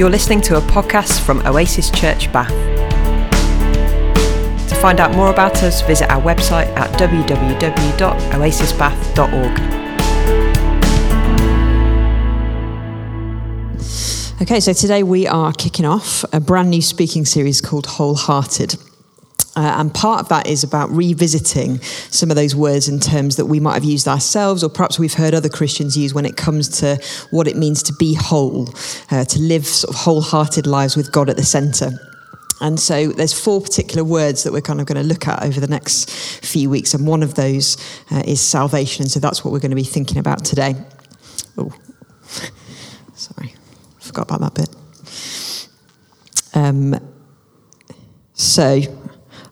You're listening to a podcast from Oasis Church Bath. To find out more about us, visit our website at www.oasisbath.org. Okay, so today we are kicking off a brand new speaking series called Wholehearted. Uh, and part of that is about revisiting some of those words and terms that we might have used ourselves, or perhaps we've heard other Christians use when it comes to what it means to be whole, uh, to live sort of wholehearted lives with God at the centre. And so there's four particular words that we're kind of going to look at over the next few weeks, and one of those uh, is salvation. And so that's what we're going to be thinking about today. Oh, sorry, forgot about that bit. Um, so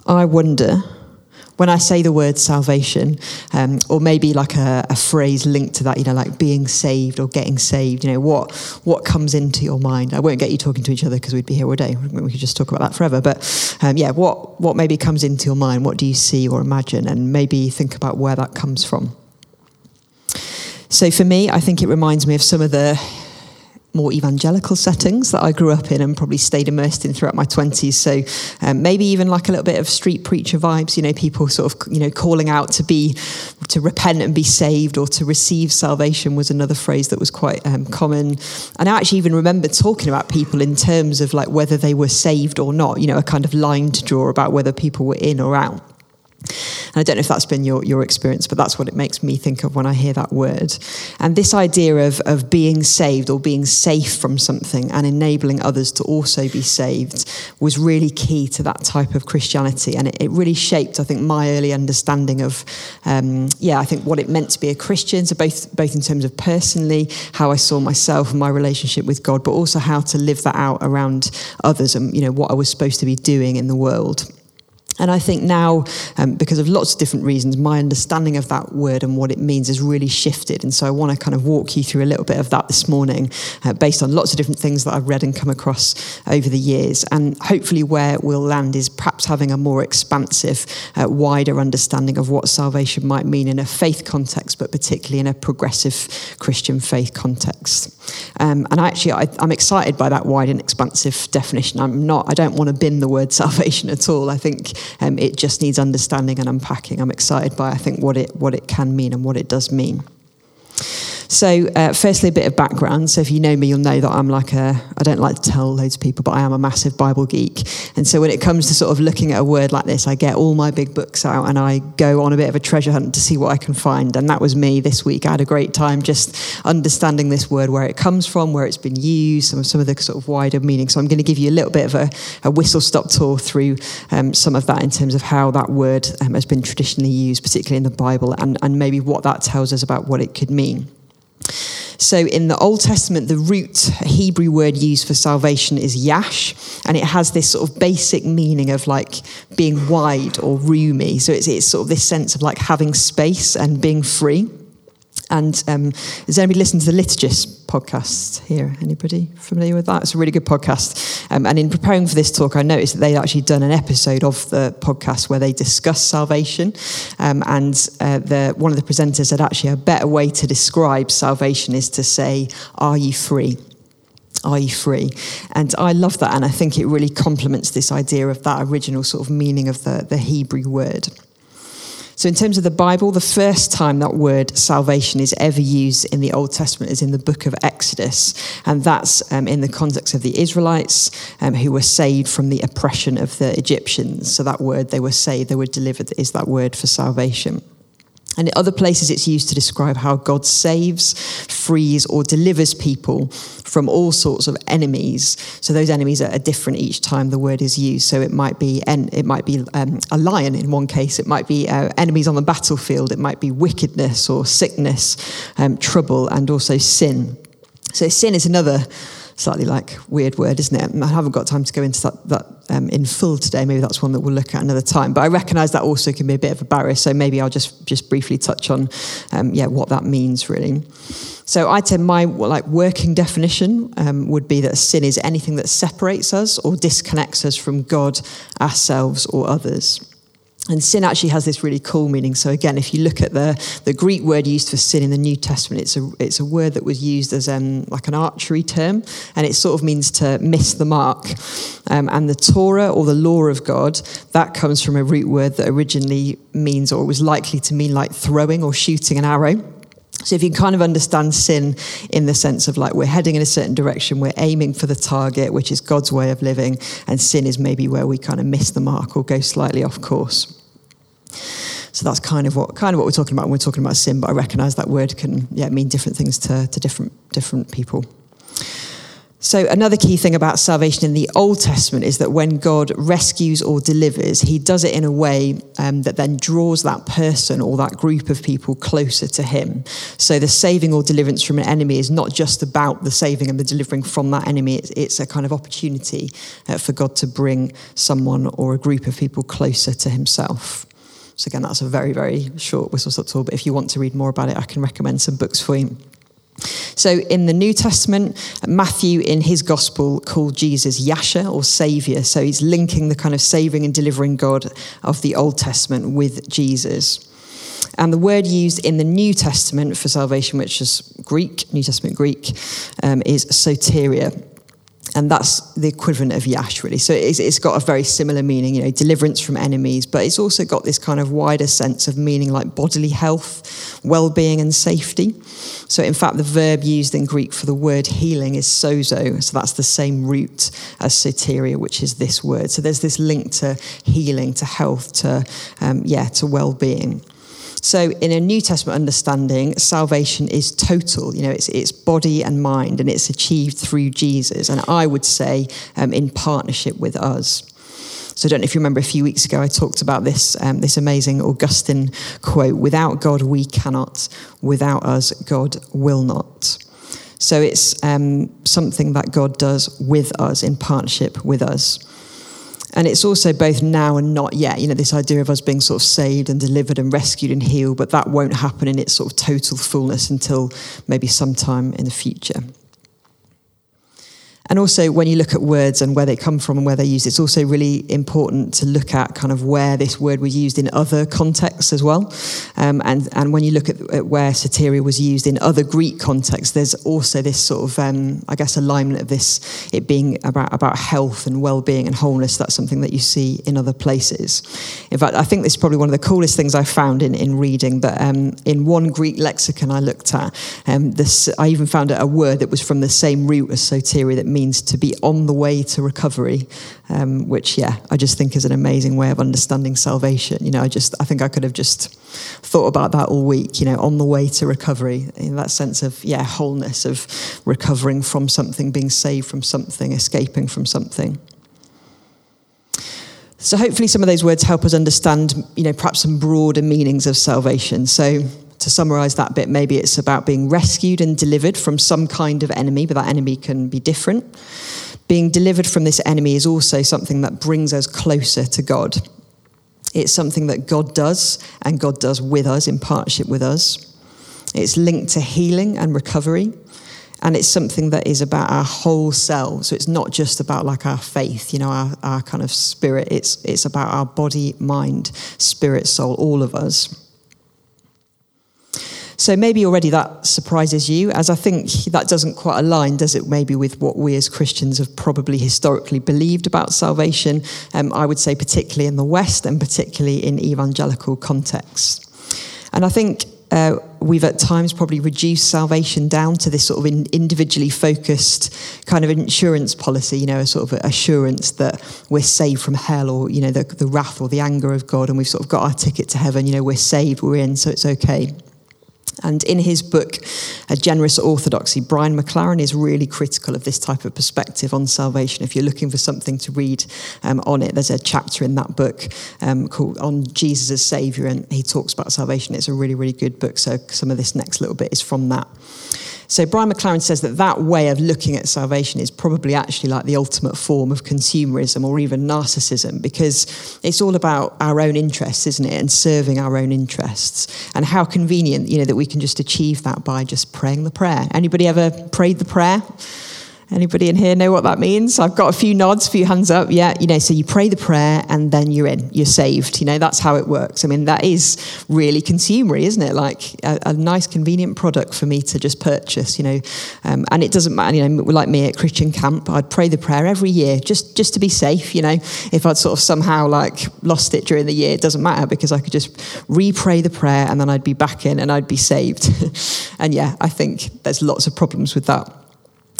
I wonder when I say the word salvation, um, or maybe like a, a, phrase linked to that, you know, like being saved or getting saved, you know, what what comes into your mind? I won't get you talking to each other because we'd be here all day. We could just talk about that forever. But um, yeah, what what maybe comes into your mind? What do you see or imagine? And maybe think about where that comes from. So for me, I think it reminds me of some of the more evangelical settings that I grew up in and probably stayed immersed in throughout my 20s. So um, maybe even like a little bit of street preacher vibes, you know, people sort of, you know, calling out to be, to repent and be saved or to receive salvation was another phrase that was quite um, common. And I actually even remember talking about people in terms of like whether they were saved or not, you know, a kind of line to draw about whether people were in or out. And I don't know if that's been your, your experience, but that's what it makes me think of when I hear that word. And this idea of, of being saved or being safe from something and enabling others to also be saved was really key to that type of Christianity. And it, it really shaped, I think, my early understanding of, um, yeah, I think what it meant to be a Christian. So both, both in terms of personally, how I saw myself and my relationship with God, but also how to live that out around others and, you know, what I was supposed to be doing in the world. And I think now, um, because of lots of different reasons, my understanding of that word and what it means has really shifted. And so I want to kind of walk you through a little bit of that this morning, uh, based on lots of different things that I've read and come across over the years. And hopefully, where we'll land is perhaps having a more expansive, uh, wider understanding of what salvation might mean in a faith context, but particularly in a progressive Christian faith context. Um, and actually, I, I'm excited by that wide and expansive definition. I'm not, I don't want to bin the word salvation at all. I think um, it just needs understanding and unpacking. I'm excited by, I think, what it, what it can mean and what it does mean. So, uh, firstly, a bit of background. So, if you know me, you'll know that I'm like a, I don't like to tell loads of people, but I am a massive Bible geek. And so, when it comes to sort of looking at a word like this, I get all my big books out and I go on a bit of a treasure hunt to see what I can find. And that was me this week. I had a great time just understanding this word, where it comes from, where it's been used, some of, some of the sort of wider meaning. So, I'm going to give you a little bit of a, a whistle stop tour through um, some of that in terms of how that word um, has been traditionally used, particularly in the Bible, and, and maybe what that tells us about what it could mean. So in the Old Testament, the root Hebrew word used for salvation is yash, and it has this sort of basic meaning of like being wide or roomy. So it's, it's sort of this sense of like having space and being free. And um, has anybody listened to the Liturgist podcast here? Anybody familiar with that? It's a really good podcast. Um, and in preparing for this talk, I noticed that they'd actually done an episode of the podcast where they discuss salvation. Um, and uh, the, one of the presenters said actually a better way to describe salvation is to say, Are you free? Are you free? And I love that. And I think it really complements this idea of that original sort of meaning of the, the Hebrew word. So, in terms of the Bible, the first time that word salvation is ever used in the Old Testament is in the book of Exodus. And that's um, in the context of the Israelites um, who were saved from the oppression of the Egyptians. So, that word they were saved, they were delivered, is that word for salvation. And in other places, it's used to describe how God saves, frees, or delivers people from all sorts of enemies. So those enemies are different each time the word is used. So it might be it might be um, a lion in one case. It might be uh, enemies on the battlefield. It might be wickedness or sickness, um, trouble, and also sin. So sin is another slightly like weird word, isn't it? I haven't got time to go into that, that um, in full today. Maybe that's one that we'll look at another time. But I recognise that also can be a bit of a barrier. So maybe I'll just just briefly touch on, um, yeah, what that means really. So I'd say my like working definition um, would be that sin is anything that separates us or disconnects us from God, ourselves, or others. And sin actually has this really cool meaning. So again, if you look at the, the Greek word used for sin in the New Testament, it's a, it's a word that was used as um, like an archery term, and it sort of means to miss the mark. Um, and the Torah or the law of God, that comes from a root word that originally means or was likely to mean like throwing or shooting an arrow. So if you kind of understand sin in the sense of like we're heading in a certain direction, we're aiming for the target, which is God's way of living, and sin is maybe where we kind of miss the mark or go slightly off course. So that's kind of what kind of what we're talking about when we're talking about sin. But I recognise that word can yeah mean different things to, to different different people. So, another key thing about salvation in the Old Testament is that when God rescues or delivers, he does it in a way um, that then draws that person or that group of people closer to him. So, the saving or deliverance from an enemy is not just about the saving and the delivering from that enemy, it's, it's a kind of opportunity uh, for God to bring someone or a group of people closer to himself. So, again, that's a very, very short whistle stop tour, but if you want to read more about it, I can recommend some books for you. So in the New Testament, Matthew in his gospel called Jesus Yasha or Savior. So he's linking the kind of saving and delivering God of the Old Testament with Jesus. And the word used in the New Testament for salvation, which is Greek, New Testament Greek, um, is soteria and that's the equivalent of yash really. So it's, it's got a very similar meaning you know deliverance from enemies but it's also got this kind of wider sense of meaning like bodily health well-being and safety. So in fact the verb used in greek for the word healing is sozo. So that's the same root as soteria which is this word. So there's this link to healing to health to um, yeah to well-being so, in a New Testament understanding, salvation is total. You know, it's, it's body and mind, and it's achieved through Jesus. And I would say um, in partnership with us. So I don't know if you remember a few weeks ago, I talked about this, um, this amazing Augustine quote Without God, we cannot. Without us, God will not. So it's um, something that God does with us, in partnership with us. And it's also both now and not yet. You know, this idea of us being sort of saved and delivered and rescued and healed, but that won't happen in its sort of total fullness until maybe sometime in the future. And also, when you look at words and where they come from and where they're used, it's also really important to look at kind of where this word was used in other contexts as well. Um, and, and when you look at, at, where soteria was used in other Greek contexts, there's also this sort of, um, I guess, alignment of this, it being about, about health and well being and wholeness. That's something that you see in other places. In fact, I think this is probably one of the coolest things I found in, in reading that um, in one Greek lexicon I looked at, um, this, I even found a word that was from the same root as soteria that means to be on the way to recovery, um, which, yeah, I just think is an amazing way of understanding salvation. You know, I just, I think I could have just thought about that all week, you know, on the way to recovery, in that sense of, yeah, wholeness, of recovering from something, being saved from something, escaping from something. So hopefully some of those words help us understand, you know, perhaps some broader meanings of salvation. So to summarize that bit, maybe it's about being rescued and delivered from some kind of enemy, but that enemy can be different. Being delivered from this enemy is also something that brings us closer to God. It's something that God does, and God does with us, in partnership with us. It's linked to healing and recovery. And it's something that is about our whole self. So it's not just about like our faith, you know, our, our kind of spirit. It's, it's about our body, mind, spirit, soul, all of us. So maybe already that surprises you, as I think that doesn't quite align, does it, maybe with what we as Christians have probably historically believed about salvation, um, I would say, particularly in the West and particularly in evangelical contexts. And I think uh, we've at times probably reduced salvation down to this sort of in individually focused kind of insurance policy, you know, a sort of assurance that we're saved from hell or, you know, the, the wrath or the anger of God and we've sort of got our ticket to heaven, you know, we're saved, we're in, so it's okay. And in his book, A Generous Orthodoxy, Brian McLaren is really critical of this type of perspective on salvation. If you're looking for something to read um, on it, there's a chapter in that book um, called On Jesus as Saviour, and he talks about salvation. It's a really, really good book. So some of this next little bit is from that. So Brian McLaren says that that way of looking at salvation is probably actually like the ultimate form of consumerism or even narcissism because it's all about our own interests, isn't it? And serving our own interests. And how convenient, you know, that we can just achieve that by just praying the prayer. Anybody ever prayed the prayer? Anybody in here know what that means? I've got a few nods, a few hands up. Yeah, you know, so you pray the prayer and then you're in, you're saved. You know, that's how it works. I mean, that is really consumery, isn't it? Like a, a nice, convenient product for me to just purchase, you know. Um, and it doesn't matter, you know, like me at Christian camp, I'd pray the prayer every year just, just to be safe, you know. If I'd sort of somehow like lost it during the year, it doesn't matter because I could just re pray the prayer and then I'd be back in and I'd be saved. and yeah, I think there's lots of problems with that.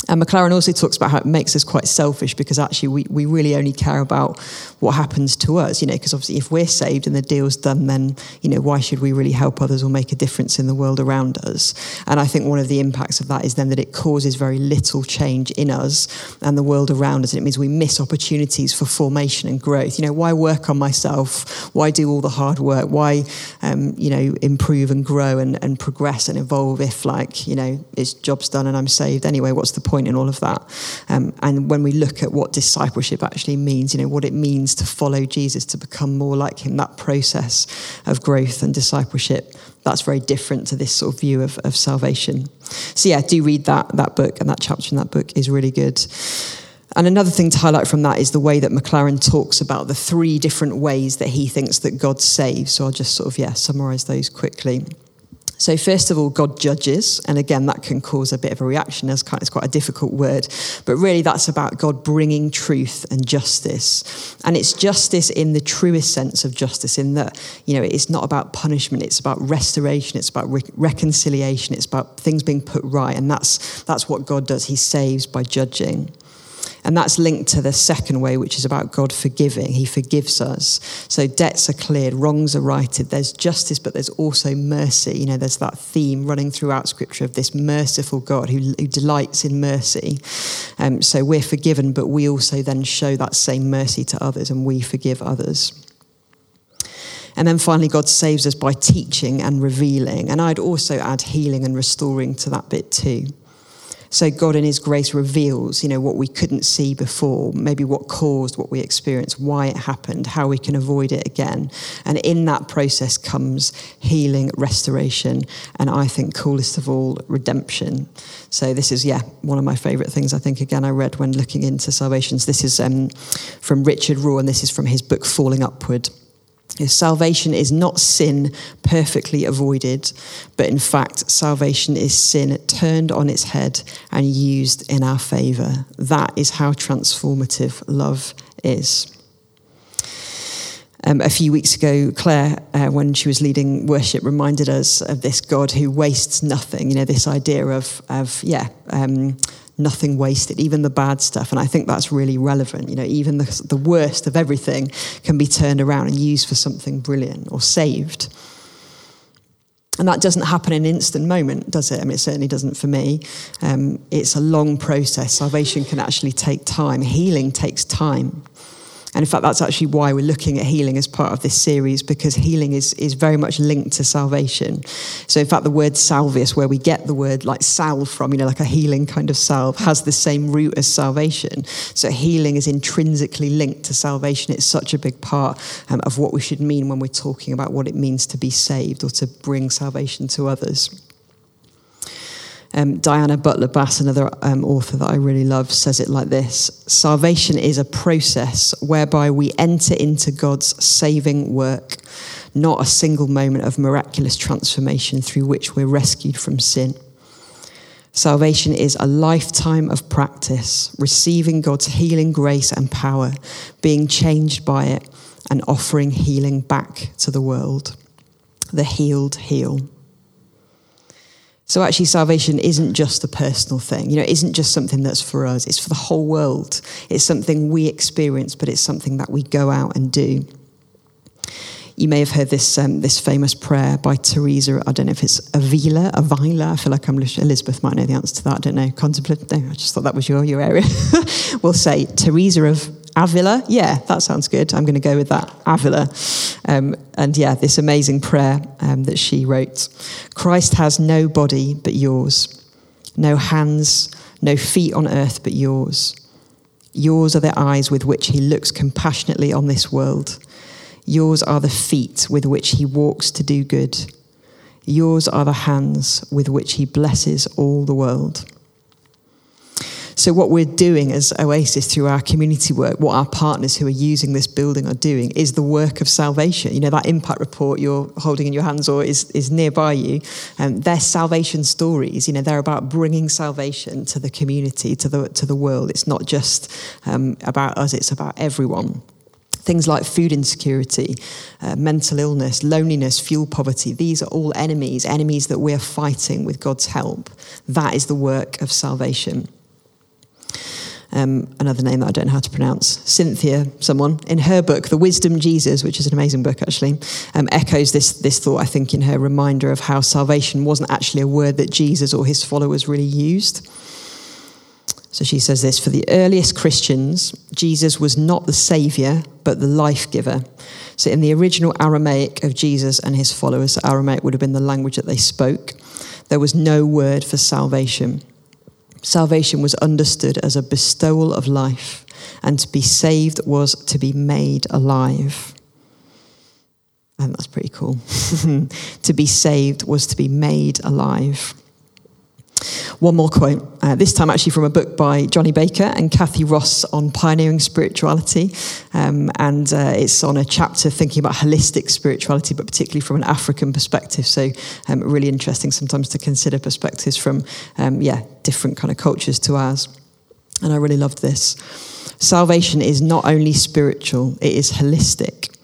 And McLaren also talks about how it makes us quite selfish because actually we, we really only care about what happens to us, you know, because obviously if we're saved and the deal's done, then, you know, why should we really help others or make a difference in the world around us? And I think one of the impacts of that is then that it causes very little change in us and the world around us. And it means we miss opportunities for formation and growth. You know, why work on myself? Why do all the hard work? Why, um, you know, improve and grow and, and progress and evolve if, like, you know, it's job's done and I'm saved anyway? What's the point? in all of that. Um, and when we look at what discipleship actually means, you know, what it means to follow Jesus, to become more like him, that process of growth and discipleship, that's very different to this sort of view of, of salvation. So yeah, do read that, that book, and that chapter in that book is really good. And another thing to highlight from that is the way that McLaren talks about the three different ways that he thinks that God saves. So I'll just sort of, yeah, summarize those quickly. So, first of all, God judges. And again, that can cause a bit of a reaction. It's quite, it's quite a difficult word. But really, that's about God bringing truth and justice. And it's justice in the truest sense of justice, in that, you know, it's not about punishment, it's about restoration, it's about re- reconciliation, it's about things being put right. And that's, that's what God does. He saves by judging. And that's linked to the second way, which is about God forgiving. He forgives us. So debts are cleared, wrongs are righted. There's justice, but there's also mercy. You know, there's that theme running throughout Scripture of this merciful God who, who delights in mercy. Um, so we're forgiven, but we also then show that same mercy to others and we forgive others. And then finally, God saves us by teaching and revealing. And I'd also add healing and restoring to that bit too. So God in his grace reveals, you know, what we couldn't see before, maybe what caused what we experienced, why it happened, how we can avoid it again. And in that process comes healing, restoration, and I think coolest of all, redemption. So this is, yeah, one of my favorite things I think, again, I read when looking into salvations. This is um, from Richard Rohr, and this is from his book, Falling Upward. Salvation is not sin perfectly avoided, but in fact, salvation is sin turned on its head and used in our favour. That is how transformative love is. Um, a few weeks ago, Claire, uh, when she was leading worship, reminded us of this God who wastes nothing. You know, this idea of, of yeah, um, nothing wasted, even the bad stuff. And I think that's really relevant. You know, even the, the worst of everything can be turned around and used for something brilliant or saved. And that doesn't happen in an instant moment, does it? I mean, it certainly doesn't for me. Um, it's a long process. Salvation can actually take time, healing takes time. And in fact, that's actually why we're looking at healing as part of this series, because healing is, is very much linked to salvation. So, in fact, the word salvius, where we get the word like salve from, you know, like a healing kind of salve, has the same root as salvation. So, healing is intrinsically linked to salvation. It's such a big part um, of what we should mean when we're talking about what it means to be saved or to bring salvation to others. Um, Diana Butler Bass, another um, author that I really love, says it like this Salvation is a process whereby we enter into God's saving work, not a single moment of miraculous transformation through which we're rescued from sin. Salvation is a lifetime of practice, receiving God's healing grace and power, being changed by it, and offering healing back to the world. The healed heal. So actually, salvation isn't just a personal thing. You know, it isn't just something that's for us. It's for the whole world. It's something we experience, but it's something that we go out and do. You may have heard this um, this famous prayer by Teresa. I don't know if it's Avila, Avila. I feel like I'm Elizabeth might know the answer to that. I don't know. Contemplate. No, I just thought that was your your area. we'll say Teresa of Avila. Yeah, that sounds good. I'm going to go with that. Avila. Um, and yeah, this amazing prayer um, that she wrote Christ has no body but yours, no hands, no feet on earth but yours. Yours are the eyes with which he looks compassionately on this world. Yours are the feet with which he walks to do good. Yours are the hands with which he blesses all the world. So, what we're doing as Oasis through our community work, what our partners who are using this building are doing, is the work of salvation. You know, that impact report you're holding in your hands or is, is nearby you, um, they're salvation stories. You know, they're about bringing salvation to the community, to the, to the world. It's not just um, about us, it's about everyone. Things like food insecurity, uh, mental illness, loneliness, fuel poverty, these are all enemies, enemies that we're fighting with God's help. That is the work of salvation. Um, another name that I don't know how to pronounce, Cynthia, someone, in her book, The Wisdom Jesus, which is an amazing book actually, um, echoes this, this thought, I think, in her reminder of how salvation wasn't actually a word that Jesus or his followers really used. So she says this For the earliest Christians, Jesus was not the Saviour, but the life giver. So in the original Aramaic of Jesus and his followers, Aramaic would have been the language that they spoke, there was no word for salvation. Salvation was understood as a bestowal of life, and to be saved was to be made alive. And that's pretty cool. to be saved was to be made alive. One more quote, uh, this time actually from a book by Jonny Baker and Cathy Ross on pioneering spirituality. Um, and uh, it's on a chapter thinking about holistic spirituality, but particularly from an African perspective. So, um, really interesting sometimes to consider perspectives from, um, yeah, different kind of cultures to ours. And I really loved this. Salvation is not only spiritual, it is holistic.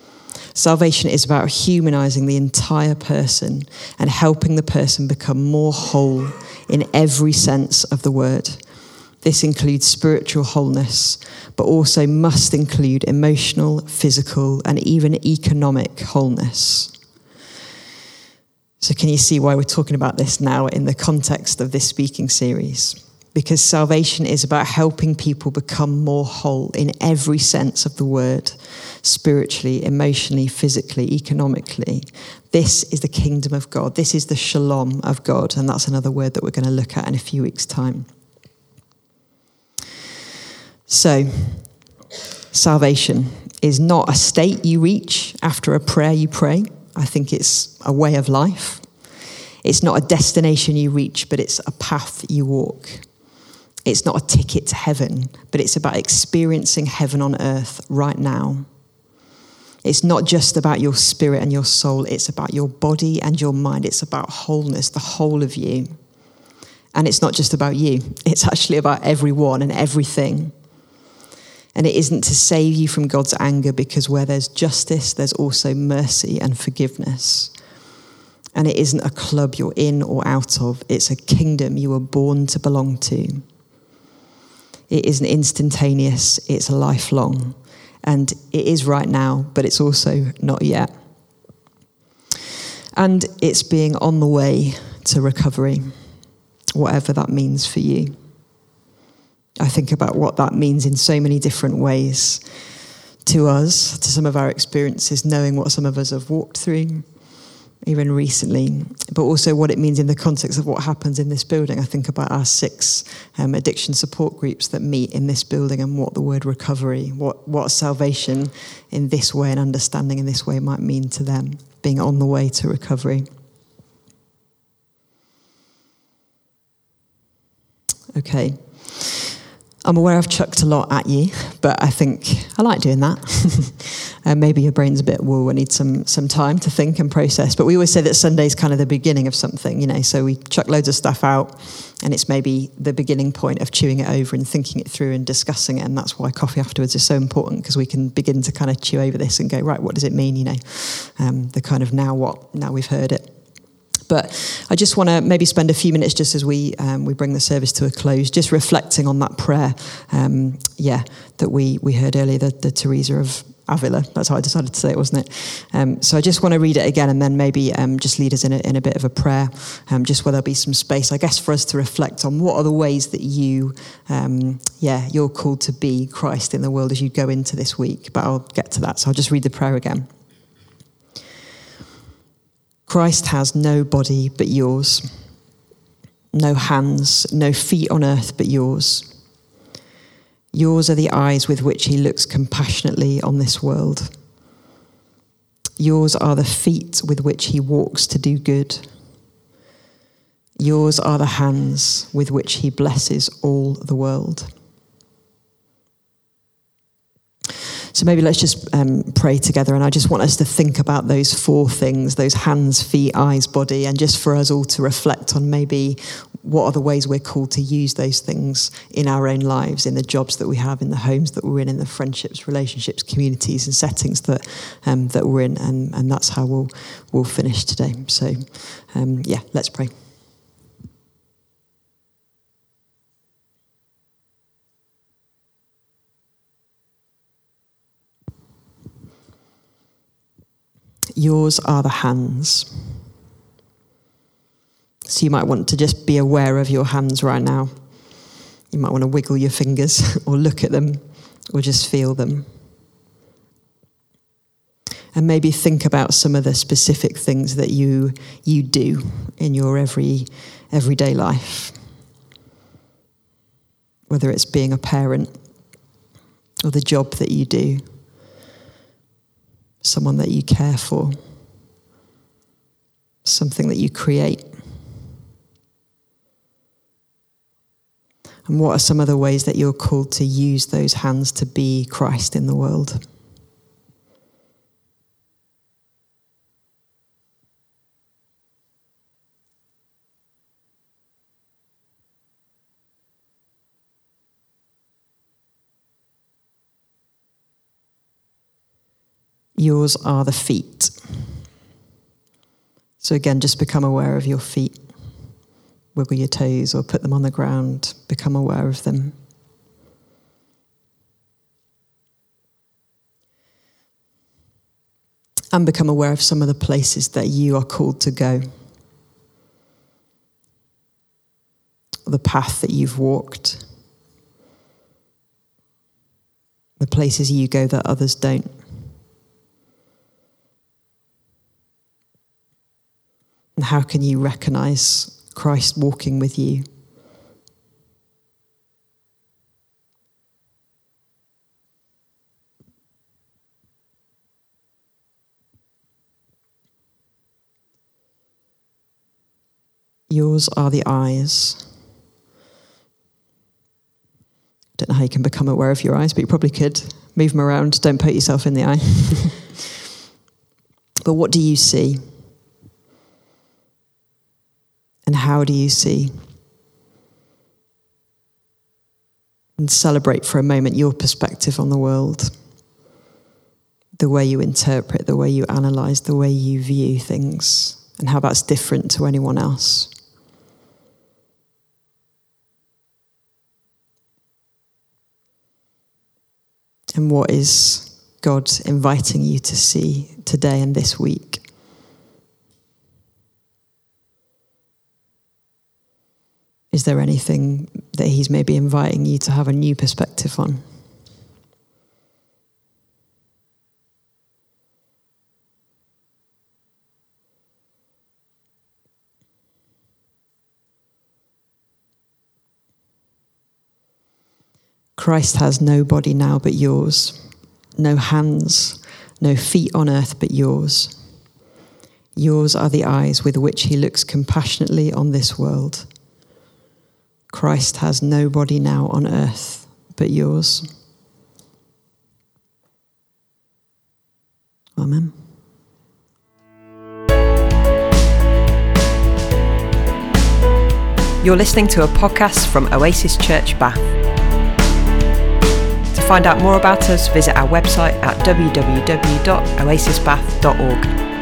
Salvation is about humanizing the entire person and helping the person become more whole in every sense of the word. This includes spiritual wholeness, but also must include emotional, physical, and even economic wholeness. So, can you see why we're talking about this now in the context of this speaking series? Because salvation is about helping people become more whole in every sense of the word spiritually, emotionally, physically, economically. This is the kingdom of God. This is the shalom of God. And that's another word that we're going to look at in a few weeks' time. So, salvation is not a state you reach after a prayer you pray. I think it's a way of life. It's not a destination you reach, but it's a path you walk. It's not a ticket to heaven, but it's about experiencing heaven on earth right now. It's not just about your spirit and your soul, it's about your body and your mind. It's about wholeness, the whole of you. And it's not just about you, it's actually about everyone and everything. And it isn't to save you from God's anger because where there's justice, there's also mercy and forgiveness. And it isn't a club you're in or out of, it's a kingdom you were born to belong to. It isn't instantaneous, it's lifelong. And it is right now, but it's also not yet. And it's being on the way to recovery, whatever that means for you. I think about what that means in so many different ways to us, to some of our experiences, knowing what some of us have walked through, even recently, but also what it means in the context of what happens in this building. I think about our six um, addiction support groups that meet in this building and what the word recovery, what, what salvation in this way and understanding in this way might mean to them, being on the way to recovery. Okay. I'm aware I've chucked a lot at you, but I think I like doing that. and maybe your brain's a bit woo and needs some some time to think and process. But we always say that Sunday's kind of the beginning of something, you know. So we chuck loads of stuff out, and it's maybe the beginning point of chewing it over and thinking it through and discussing it. And that's why coffee afterwards is so important because we can begin to kind of chew over this and go, right, what does it mean? You know, um, the kind of now what now we've heard it. But I just want to maybe spend a few minutes just as we um, we bring the service to a close, just reflecting on that prayer, um, yeah, that we we heard earlier, the, the Teresa of Avila. That's how I decided to say it, wasn't it? Um, so I just want to read it again and then maybe um, just lead us in a, in a bit of a prayer, um, just where there'll be some space, I guess, for us to reflect on what are the ways that you, um, yeah, you're called to be Christ in the world as you go into this week. But I'll get to that. So I'll just read the prayer again. Christ has no body but yours, no hands, no feet on earth but yours. Yours are the eyes with which he looks compassionately on this world. Yours are the feet with which he walks to do good. Yours are the hands with which he blesses all the world. So maybe let's just um, pray together. And I just want us to think about those four things those hands, feet, eyes, body, and just for us all to reflect on maybe what are the ways we're called to use those things in our own lives, in the jobs that we have, in the homes that we're in, in the friendships, relationships, communities, and settings that um, that we're in. And, and that's how we'll, we'll finish today. So, um, yeah, let's pray. Yours are the hands. So you might want to just be aware of your hands right now. You might want to wiggle your fingers or look at them or just feel them. And maybe think about some of the specific things that you, you do in your every, everyday life. Whether it's being a parent or the job that you do someone that you care for, something that you create. And what are some of the ways that you're called to use those hands to be Christ in the world? Yours are the feet. So again, just become aware of your feet. Wiggle your toes or put them on the ground. Become aware of them. And become aware of some of the places that you are called to go. The path that you've walked. The places you go that others don't. And how can you recognize Christ walking with you? Yours are the eyes. Don't know how you can become aware of your eyes, but you probably could. Move them around, don't poke yourself in the eye. but what do you see? And how do you see? And celebrate for a moment your perspective on the world, the way you interpret, the way you analyze, the way you view things, and how that's different to anyone else. And what is God inviting you to see today and this week? Is there anything that He's maybe inviting you to have a new perspective on? Christ has no body now but yours, no hands, no feet on earth but yours. Yours are the eyes with which he looks compassionately on this world. Christ has nobody now on earth but yours. Amen. You're listening to a podcast from Oasis Church Bath. To find out more about us, visit our website at www.oasisbath.org.